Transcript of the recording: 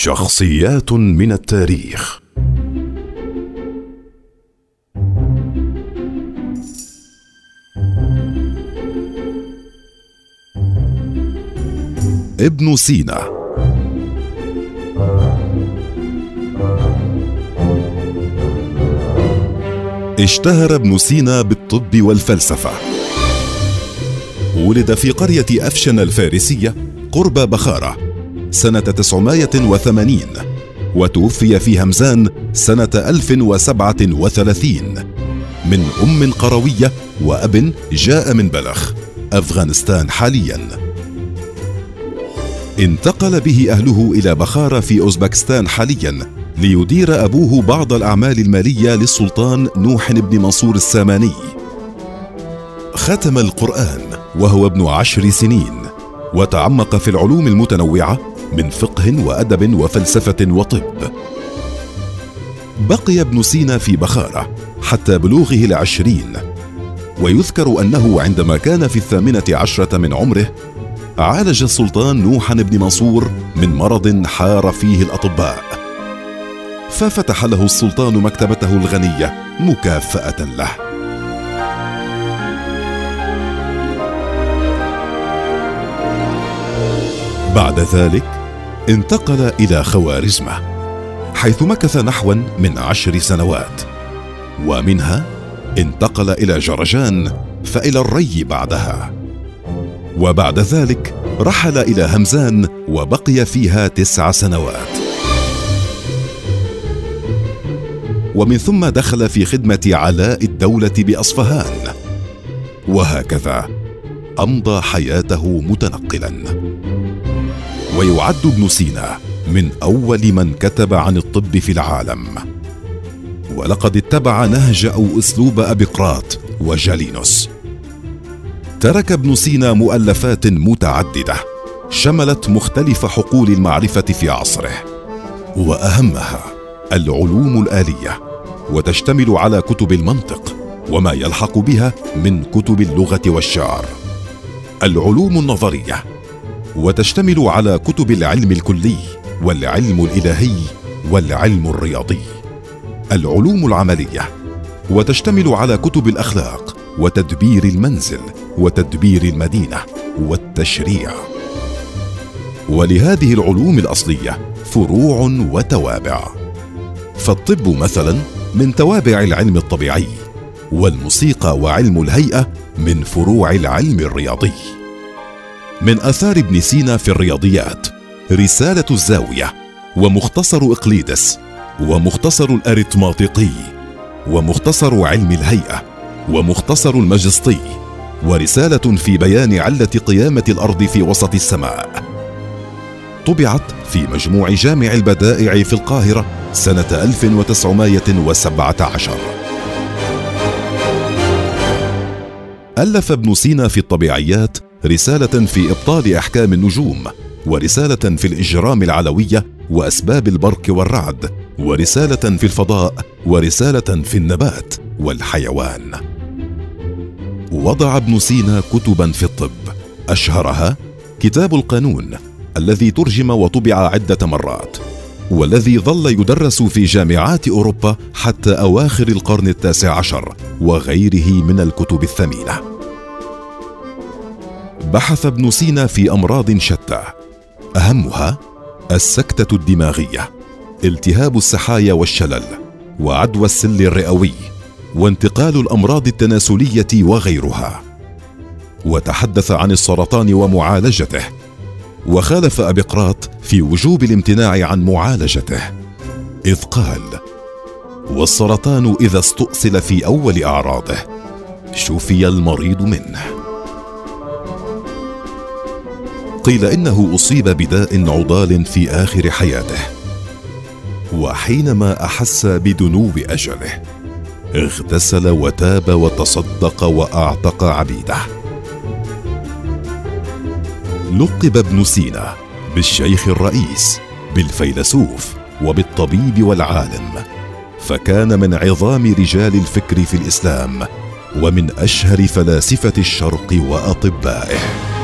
شخصيات من التاريخ. ابن سينا. اشتهر ابن سينا بالطب والفلسفة. ولد في قرية أفشن الفارسية قرب بخارة. سنة 980 وتوفي في همزان سنة 1037 من أم قروية وأب جاء من بلخ أفغانستان حاليا. انتقل به أهله إلى بخارة في أوزبكستان حاليا ليدير أبوه بعض الأعمال المالية للسلطان نوح بن منصور الساماني. ختم القرآن وهو ابن عشر سنين وتعمق في العلوم المتنوعة من فقه وأدب وفلسفة وطب. بقي ابن سينا في بخارة حتى بلوغه العشرين ويذكر أنه عندما كان في الثامنة عشرة من عمره عالج السلطان نوحا بن منصور من مرض حار فيه الأطباء. ففتح له السلطان مكتبته الغنية مكافأة له. بعد ذلك انتقل إلى خوارزمة حيث مكث نحوا من عشر سنوات. ومنها انتقل إلى جرجان فإلى الري بعدها. وبعد ذلك رحل إلى همزان وبقي فيها تسع سنوات. ومن ثم دخل في خدمة علاء الدولة بأصفهان. وهكذا أمضى حياته متنقلا. ويعد ابن سينا من أول من كتب عن الطب في العالم. ولقد اتبع نهج أو أسلوب ابقراط وجالينوس. ترك ابن سينا مؤلفات متعددة شملت مختلف حقول المعرفة في عصره وأهمها العلوم الآلية وتشتمل على كتب المنطق وما يلحق بها من كتب اللغة والشعر. العلوم النظرية وتشتمل على كتب العلم الكلي والعلم الإلهي والعلم الرياضي. العلوم العملية. وتشتمل على كتب الأخلاق وتدبير المنزل وتدبير المدينة والتشريع. ولهذه العلوم الأصلية فروع وتوابع. فالطب مثلا من توابع العلم الطبيعي والموسيقى وعلم الهيئة من فروع العلم الرياضي. من آثار ابن سينا في الرياضيات. رسالة الزاوية ومختصر إقليدس ومختصر الارثماطيقي ومختصر علم الهيئة ومختصر المجسطي ورسالة في بيان علة قيامة الأرض في وسط السماء. طبعت في مجموع جامع البدائع في القاهرة سنة 1917 ألف ابن سينا في الطبيعيات رسالة في إبطال أحكام النجوم ورسالة في الإجرام العلوية وأسباب البرق والرعد ورسالة في الفضاء ورسالة في النبات والحيوان. وضع ابن سينا كتبا في الطب. أشهرها كتاب القانون الذي ترجم وطبع عدة مرات والذي ظل يدرس في جامعات أوروبا حتى أواخر القرن التاسع عشر وغيره من الكتب الثمينة. بحث ابن سينا في أمراض شتى. أهمها السكتة الدماغية التهاب السحايا والشلل وعدوى السل الرئوي وانتقال الأمراض التناسلية وغيرها. وتحدث عن السرطان ومعالجته وخالف ابقراط في وجوب الامتناع عن معالجته. إذ قال والسرطان إذا استؤصل في أول أعراضه شفي المريض منه. قيل إنه أصيب بداء عضال في آخر حياته وحينما أحس بدنو أجله اغتسل وتاب وتصدق وأعتق عبيده. لقب ابن سينا بالشيخ الرئيس بالفيلسوف وبالطبيب والعالم فكان من عظام رجال الفكر في الإسلام ومن أشهر فلاسفة الشرق وأطبائه.